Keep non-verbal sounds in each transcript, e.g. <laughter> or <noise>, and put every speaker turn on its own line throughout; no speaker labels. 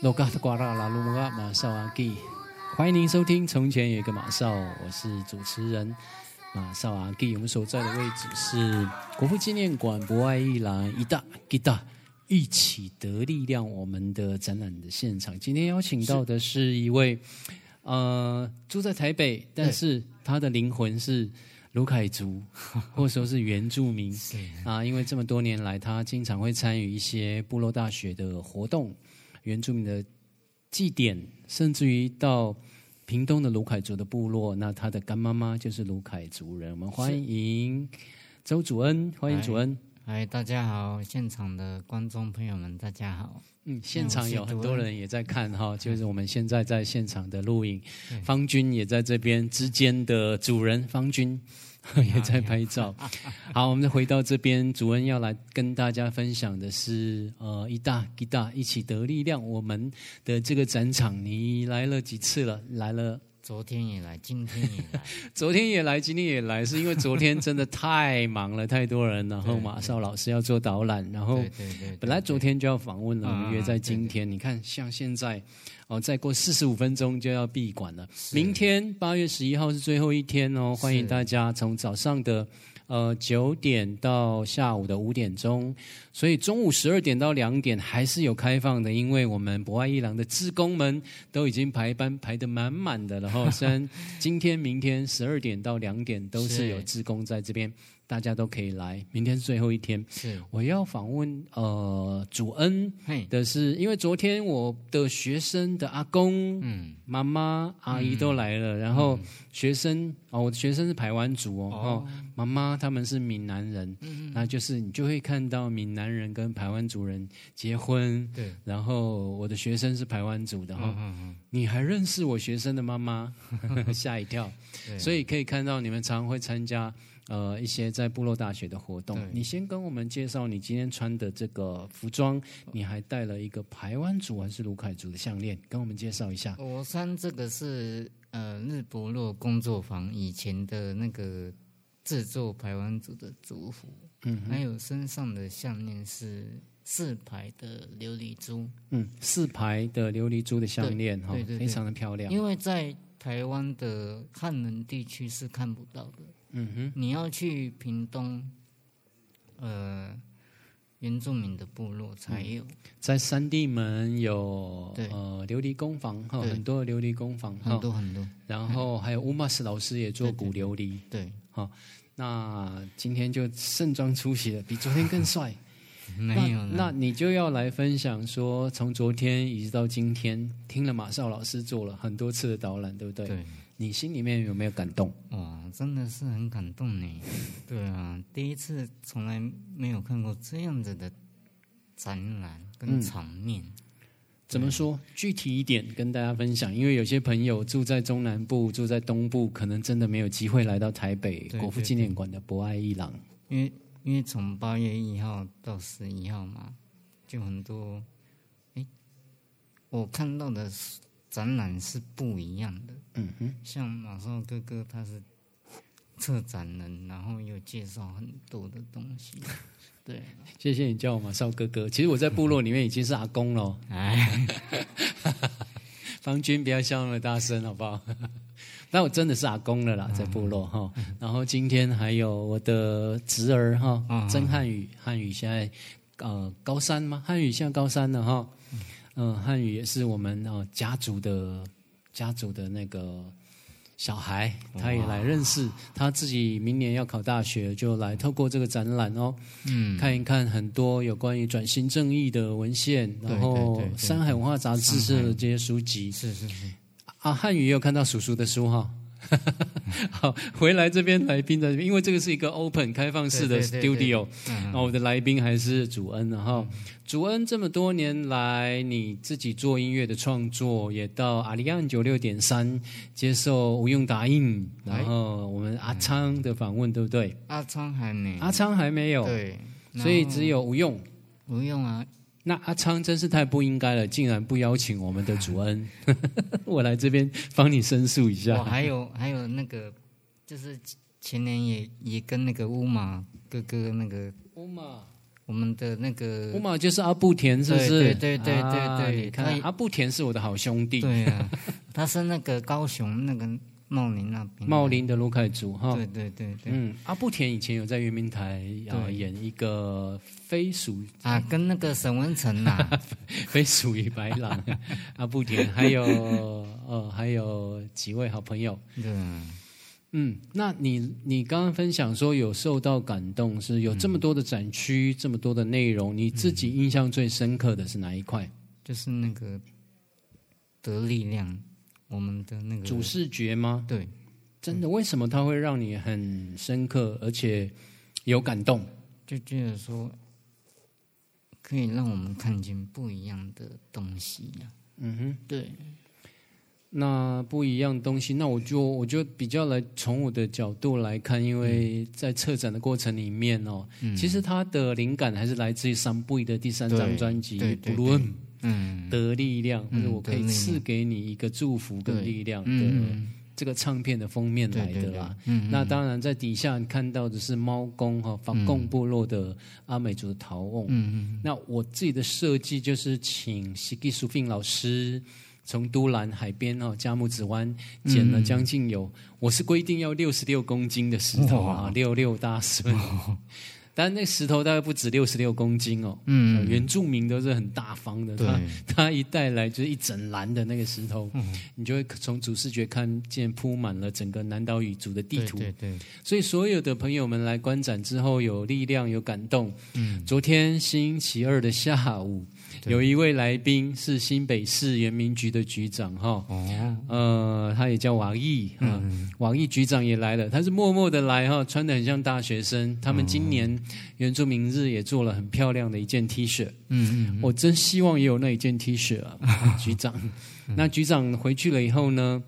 罗嘎的瓜拉拉鲁嘎马少阿基，欢迎您收听《从前有一个马少》，我是主持人马少阿基。我们所在的位置是国父纪念馆博爱一栏一大一大一起得力量我们的展览的现场。今天邀请到的是一位呃住在台北，但是他的灵魂是卢凯族，<laughs> 或者说是原住民啊。因为这么多年来，他经常会参与一些部落大学的活动。原住民的祭典，甚至于到屏东的卢凯族的部落，那他的干妈妈就是卢凯族人。我们欢迎周祖恩，欢迎祖恩。
嗨，大家好，现场的观众朋友们，大家好。
嗯，现场有很多人也在看哈，就是我们现在在现场的录影，方军也在这边之间的主人方军。<laughs> 也在拍照。<laughs> 好，我们再回到这边，主人要来跟大家分享的是，呃，一大一大一起得力量。我们的这个展场，你来了几次了？来了。
昨天也来，今天也来，<laughs>
昨天也来，今天也来，是因为昨天真的太忙了，太多人，然后马少老师要做导览，然后本来昨天就要访问了，我们约在今天。你看，像现在哦，再过四十五分钟就要闭馆了，明天八月十一号是最后一天哦，欢迎大家从早上的。呃，九点到下午的五点钟，所以中午十二点到两点还是有开放的，因为我们博爱一郎的职工们都已经排班排得满满的，然 <laughs> 后虽然今天、明天十二点到两点都是有职工在这边。大家都可以来，明天是最后一天。
是，
我要访问呃主恩的是，因为昨天我的学生的阿公、嗯妈妈、阿姨都来了，然后学生哦，我的学生是台湾族哦，妈妈他们是闽南人，那就是你就会看到闽南人跟台湾族人结婚。
对，
然后我的学生是台湾族的哈，你还认识我学生的妈妈？<laughs> <laughs> 吓一跳。所以可以看到你们常常会参加。呃，一些在部落大学的活动，你先跟我们介绍你今天穿的这个服装，你还带了一个排湾族还是卢凯族的项链，跟我们介绍一下。
我穿这个是呃日部落工作坊以前的那个制作排湾族的族服，嗯，还有身上的项链是四排的琉璃珠，
嗯，四排的琉璃珠的项链哈，非常的漂亮。
因为在台湾的汉人地区是看不到的。嗯哼，你要去屏东，呃，原住民的部落才有，
在三地门有呃琉璃工坊哈，很多琉璃工坊，
很多很多，
然后还有乌马斯老师也做古琉璃，
对，
好，那今天就盛装出席了，比昨天更帅，<laughs>
没有，
那你就要来分享说，从昨天一直到今天，听了马少老师做了很多次的导览，对不对？
对。
你心里面有没有感动？
哇，真的是很感动呢。<laughs> 对啊，第一次从来没有看过这样子的展览跟场面。
怎么说？具体一点跟大家分享。因为有些朋友住在中南部、住在东部，可能真的没有机会来到台北国父纪念馆的博爱一郎。
因为因为从八月一号到十一号嘛，就很多。哎，我看到的展览是不一样的。嗯哼，像马少哥哥他是策展人，然后又介绍很多的东西。<laughs> 对，
谢谢你叫我马少哥哥。其实我在部落里面已经是阿公了。哎，<laughs> 方军不要笑那么大声好不好？<laughs> 那我真的是阿公了啦，在部落哈。然后今天还有我的侄儿哈，曾汉宇，汉宇现在呃高三吗？汉宇现在高三了哈。嗯，汉语也是我们哦家族的。家族的那个小孩，他也来认识他自己。明年要考大学，就来透过这个展览哦，嗯，看一看很多有关于转型正义的文献，然后山海文化杂志社的这些书籍。
是是是。
啊，汉语也有看到叔叔的书哈。<laughs> 好，回来这边来宾的，因为这个是一个 open 开放式的 studio，那我的来宾还是祖恩，然后祖恩这么多年来，你自己做音乐的创作，也到阿里安九六点三接受无用打印，然后我们阿昌的访问，对不对？
阿昌还没，
阿昌还没有，
对，
所以只有无用，
无用啊，
那阿昌真是太不应该了，竟然不邀请我们的主恩，<laughs> 我来这边帮你申诉一下。
我还有还有那个，就是前年也也跟那个乌马哥哥那个
乌马，
我们的那个
乌马就是阿布田，是不是？
对对对对对，
你看阿布田是我的好兄弟。
对啊，<laughs> 他是那个高雄那个。茂林那边，
茂林的卢凯族哈，
对对对对，
嗯，阿布田以前有在圆明台啊演一个非属
啊，跟那个沈文成呐，
非属于白狼，<laughs> 阿布田还有呃 <laughs> 还有几位好朋友，
对，
嗯，那你你刚刚分享说有受到感动，是有这么多的展区，这么多的内容，你自己印象最深刻的是哪一块？
就是那个得力量。我们的那个
主视觉吗？
对，
真的，为什么它会让你很深刻，而且有感动？
就觉得说，可以让我们看见不一样的东西呀。
嗯哼，
对。
那不一样东西，那我就我就比较来从我的角度来看，因为在策展的过程里面哦，其实它的灵感还是来自于三部的第三张专辑《布鲁恩》。嗯，的力量，或者我可以赐给你一个祝福跟力量的这个唱片的封面来的啦。那当然，在底下看到的是猫公哈防共部落的阿美族的陶瓮。嗯嗯。那我自己的设计就是请西吉苏菲老师从都兰海边哦加木子湾捡了将近有，我是规定要六十六公斤的石头啊，六六大顺。<laughs> 但那石头大概不止六十六公斤哦。嗯，原住民都是很大方的。他他 <laughs> 一带来就是一整篮的那个石头，你就会从主视觉看见铺满了整个南岛语族的地图。
对对。
所以所有的朋友们来观展之后有力量有感动。嗯。昨天星期二的下午。有一位来宾是新北市原民局的局长哈，哦，呃，他也叫王毅啊，王毅局长也来了，他是默默的来哈，穿的很像大学生。他们今年原住民日也做了很漂亮的一件 T 恤，嗯嗯，我真希望也有那一件 T 恤啊，<laughs> 局长。那局长回去了以后呢？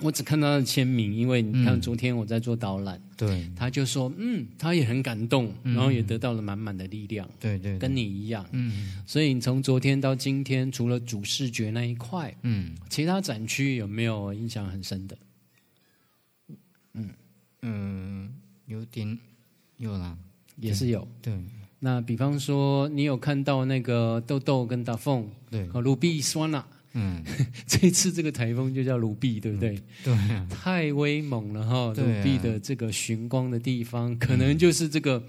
我只看到他的签名，因为你看昨天我在做导览，
对，
他就说，嗯，他也很感动，然后也得到了满满的力量，
对对，
跟你一样，嗯，所以你从昨天到今天，除了主视觉那一块，嗯，其他展区有没有印象很深的？
嗯。嗯，有点有啦，
也是有，
对。
那比方说，你有看到那个豆豆跟大凤，
对，
和卢比酸呐。嗯，<laughs> 这次这个台风就叫卢碧，对不对？
对，
太威猛了哈！卢碧的这个寻光的地方，可能就是这个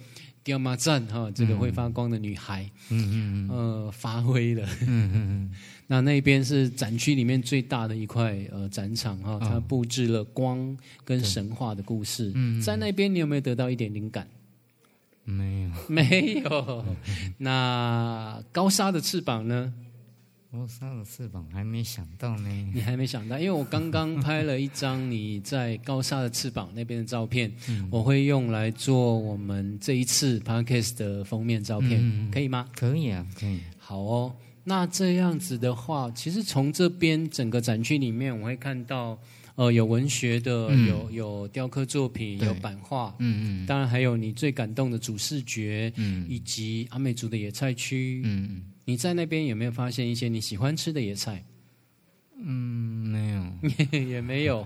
刁马站哈，这个会发光的女孩，嗯嗯嗯，呃，发挥了。嗯嗯嗯。<laughs> 那那边是展区里面最大的一块呃展场哈，它布置了光跟神话的故事。嗯，在那边你有没有得到一点灵感？
没有，
没有。<laughs> 那高沙的翅膀呢？
高沙的翅膀还没想到呢，
你还没想到，因为我刚刚拍了一张你在高沙的翅膀那边的照片，我会用来做我们这一次 podcast 的封面照片，可以吗？
可以啊，可以。
好哦，那这样子的话，其实从这边整个展区里面，我会看到，呃，有文学的，有有雕刻作品，有版画，嗯嗯，当然还有你最感动的主视觉，嗯，以及阿美族的野菜区，嗯嗯。你在那边有没有发现一些你喜欢吃的野菜？
嗯，没有，<laughs>
也没有。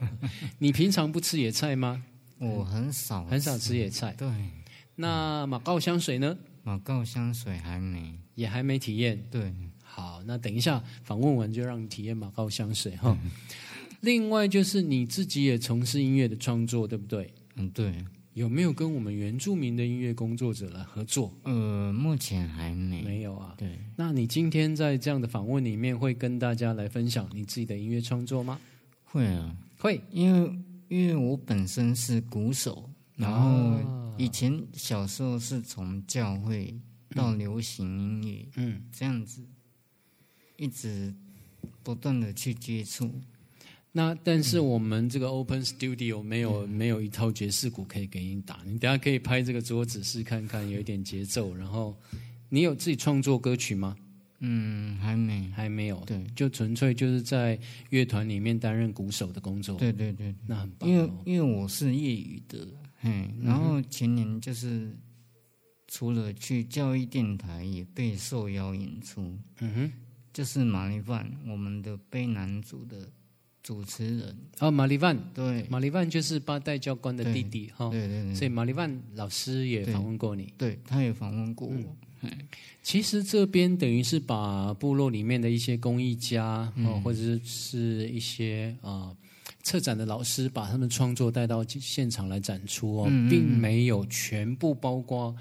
你平常不吃野菜吗？
我很少，
很少吃野菜。
对。
那马告香水呢？
马告香水还没，
也还没体验。
对。
好，那等一下访问完就让你体验马告香水哈。<laughs> 另外就是你自己也从事音乐的创作，对不对？
嗯，对。
有没有跟我们原住民的音乐工作者来合作？
呃，目前还没
没有啊。
对，
那你今天在这样的访问里面，会跟大家来分享你自己的音乐创作吗？
会啊，
会，
因为因为我本身是鼓手，然后以前小时候是从教会到流行音乐，嗯，这样子一直不断的去接触。
那但是我们这个 Open Studio 没有没有一套爵士鼓可以给你打，你等下可以拍这个桌子试看看，有一点节奏。然后你有自己创作歌曲吗？
嗯，还没，
还没有。
对，
就纯粹就是在乐团里面担任鼓手的工作。
对对对，
那很棒。
因为因为我是业余的，嘿，然后前年就是除了去教育电台，也被受邀演出。嗯哼，就是马丽范，我们的悲男主的主持人。
哦，马丽万，
对，
马丽万就是八代教官的弟弟哈。
对对对。
所以马丽万老师也访问过你。
对，他也访问过我。
其实这边等于是把部落里面的一些工艺家哦，或者是一些啊。策展的老师把他们创作带到现场来展出哦，并没有全部包括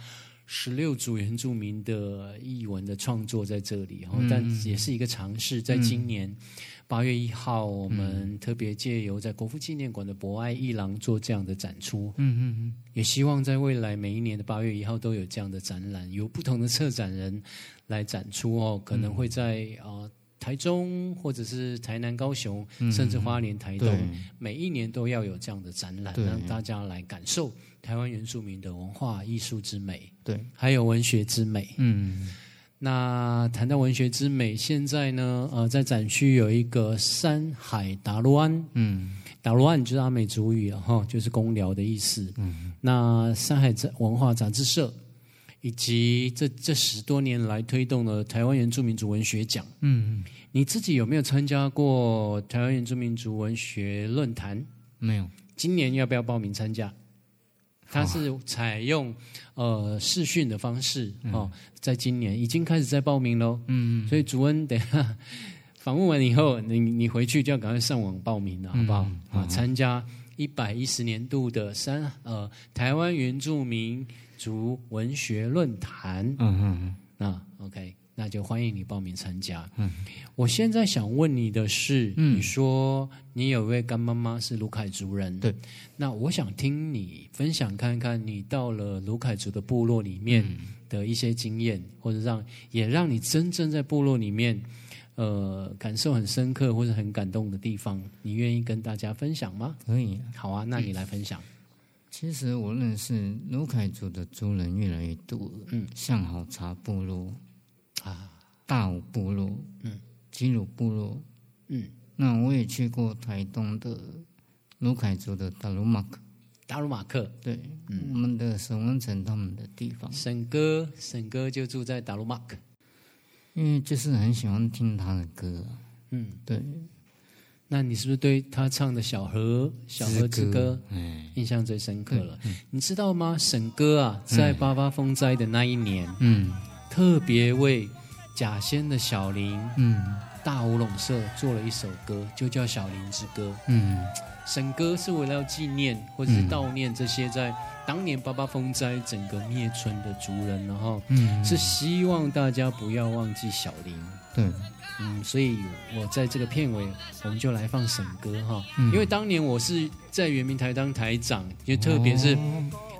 十六组原住民的译文的创作在这里哈，但也是一个尝试。在今年八月一号，我们特别借由在国父纪念馆的博爱一廊做这样的展出。嗯嗯嗯，也希望在未来每一年的八月一号都有这样的展览，有不同的策展人来展出哦，可能会在啊。台中或者是台南、高雄，甚至花莲、台东，每一年都要有这样的展览，让大家来感受台湾原住民的文化艺术之美，
对，
还有文学之美。嗯，那谈到文学之美，现在呢，呃，在展区有一个山海达鲁安，嗯，达鲁安就是阿美族语哈，就是公寮的意思。嗯，那山海文化杂志社。以及这这十多年来推动了台湾原住民族文学奖，嗯，你自己有没有参加过台湾原住民族文学论坛？
没有。
今年要不要报名参加？它是采用呃视讯的方式哦，在今年已经开始在报名喽。嗯嗯。所以主恩等下 <laughs> 访问完以后，你你回去就要赶快上网报名了，好不好？啊，参加一百一十年度的三呃台湾原住民。族文学论坛，嗯嗯嗯，那 OK，那就欢迎你报名参加。嗯，我现在想问你的是，你说你有位干妈妈是卢凯族人，
对，
那我想听你分享看看，你到了卢凯族的部落里面的一些经验，或者让也让你真正在部落里面，呃，感受很深刻或者很感动的地方，你愿意跟大家分享吗？
可以，
好啊，那你来分享。
其实我认识卢凯族的族人越来越多，嗯，像好茶部落，啊，大武部落，嗯，基鲁部落，嗯，那我也去过台东的卢凯族的达鲁马克，
达鲁马克，
对，我们的沈文成他们的地方，
沈哥，沈哥就住在达鲁马克，
因为就是很喜欢听他的歌，嗯，对。
那你是不是对他唱的《小河小河之歌》印象最深刻了？你知道吗？沈哥啊，在八八风灾的那一年，嗯，特别为假仙的小林，嗯，大乌龙社做了一首歌，就叫《小林之歌》。嗯，沈歌是为了要纪念或者是悼念这些在当年八八风灾整个灭村的族人，然后，嗯，是希望大家不要忘记小林。
对。
嗯，所以我在这个片尾，我们就来放沈歌哈，因为当年我是在圆明台当台长，就特别是，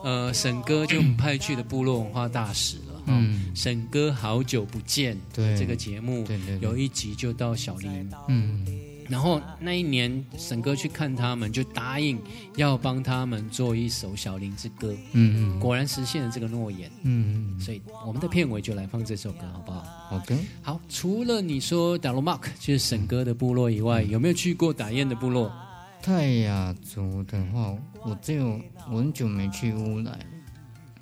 呃，沈歌就派去的部落文化大使了哈。沈哥好久不见，
对
这个节目，有一集就到小林，嗯。然后那一年，沈哥去看他们，就答应要帮他们做一首《小林之歌》。嗯嗯，果然实现了这个诺言。嗯嗯，所以我们的片尾就来放这首歌，好不好？
好的。
好，除了你说达罗马克就是沈哥的部落以外，有没有去过打雁的部落？
泰雅族的话，我只有我很久没去乌来。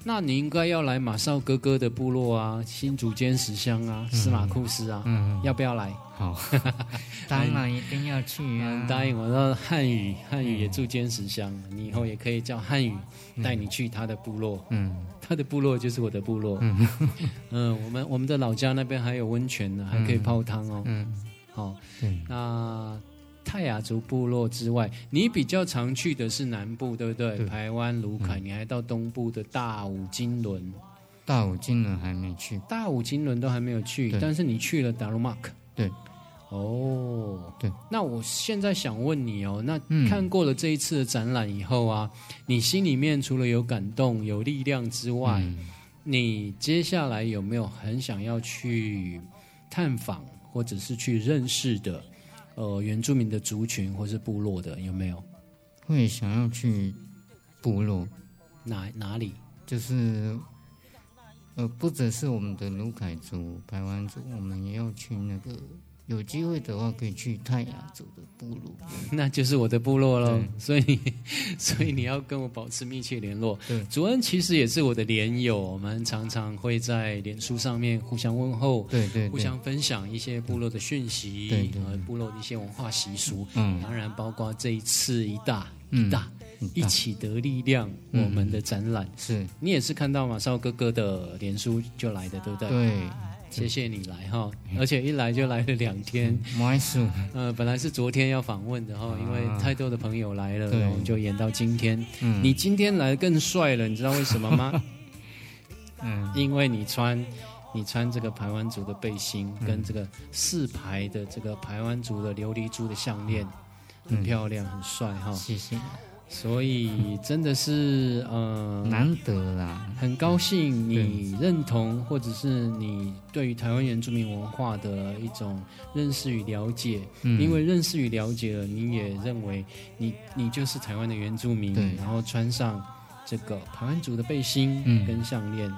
那你应该要来马少哥哥的部落啊，新竹坚石乡啊，司马库斯啊，要不要来？
好，<laughs> 当然一定要去啊！<laughs>
答应我，说汉语，汉语也住坚石乡，你以后也可以叫汉语带你去他的部落。嗯，他的部落就是我的部落。嗯，<laughs> 嗯，我们我们的老家那边还有温泉呢，还可以泡汤哦。嗯，好，那。泰雅族部落之外，你比较常去的是南部，对不对？台湾卢凯，你还到东部的大武金轮。
大武金轮还没去，
大武金轮都还没有去，但是你去了达鲁马克。
对，
哦，
对。
那我现在想问你哦，那看过了这一次的展览以后啊，你心里面除了有感动、有力量之外，你接下来有没有很想要去探访或者是去认识的？呃，原住民的族群或是部落的有没有？
会想要去部落
哪哪里？
就是呃，不只是我们的卢凯族、排湾族，我们也要去那个
有机会的话，可以去泰雅族的部落，<laughs>
那就是我的部落喽。所以，<laughs> 所以你要跟我保持密切联络。
对，
主恩其实也是我的连友，我们常常会在脸书上面互相问候，
对对，
互相分享一些部落的讯息，
对
和部落的一些文化习俗。嗯，当然包括这一次一大一大一起得力量，我们的展览
是
你也是看到马少哥哥的脸书就来的，对不对？
对。
谢谢你来哈，而且一来就来了两天。
没事。
呃，本来是昨天要访问的哈，因为太多的朋友来了，然后就演到今天。嗯。你今天来更帅了，你知道为什么吗？<laughs> 嗯。因为你穿，你穿这个排湾族的背心，跟这个四排的这个排湾族的琉璃珠的项链，很漂亮，很帅哈。
谢谢。
所以真的是呃
难得啦，
很高兴你认同或者是你对于台湾原住民文化的一种认识与了解，因为认识与了解了，你也认为你你就是台湾的原住民，然后穿上这个台湾族的背心跟项链，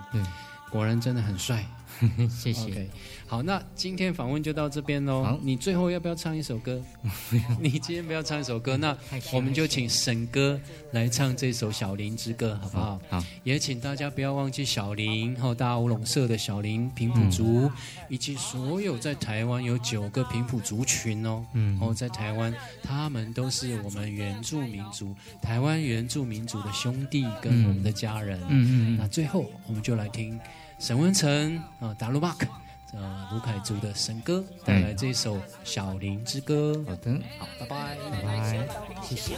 果然真的很帅。<laughs>
谢谢。
好，那今天访问就到这边喽。
好，
你最后要不要唱一首歌？<laughs> 你今天不要唱一首歌，那我们就请沈哥来唱这首《小林之歌》，好不好？
好。
也请大家不要忘记小林，还有大乌龙社的小林平埔族，以及所有在台湾有九个平埔族群哦。嗯。然后在台湾，他们都是我们原住民族，台湾原住民族的兄弟跟我们的家人。嗯嗯。那最后，我们就来听。沈文成啊，达鲁马克，呃，卢凯族的神歌带来这首《小林之歌》。
好的，
好，拜拜，
拜拜，谢谢。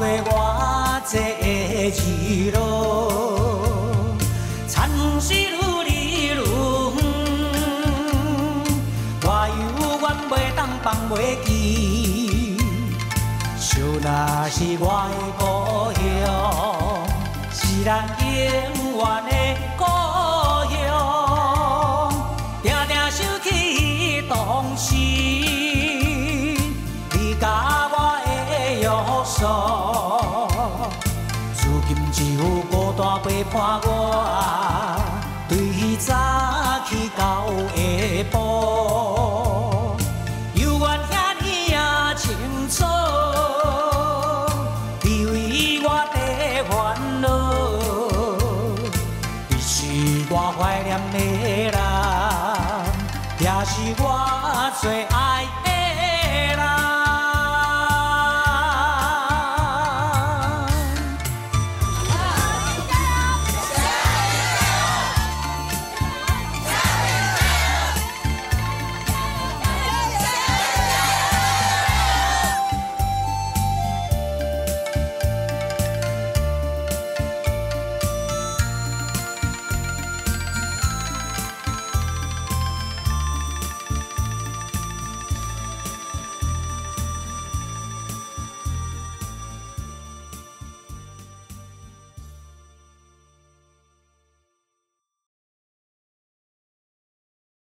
袂是我的故乡，是咱永远的故乡。定定想起当时，你甲我的约束，如今只有孤单陪伴我，对早起到下晡。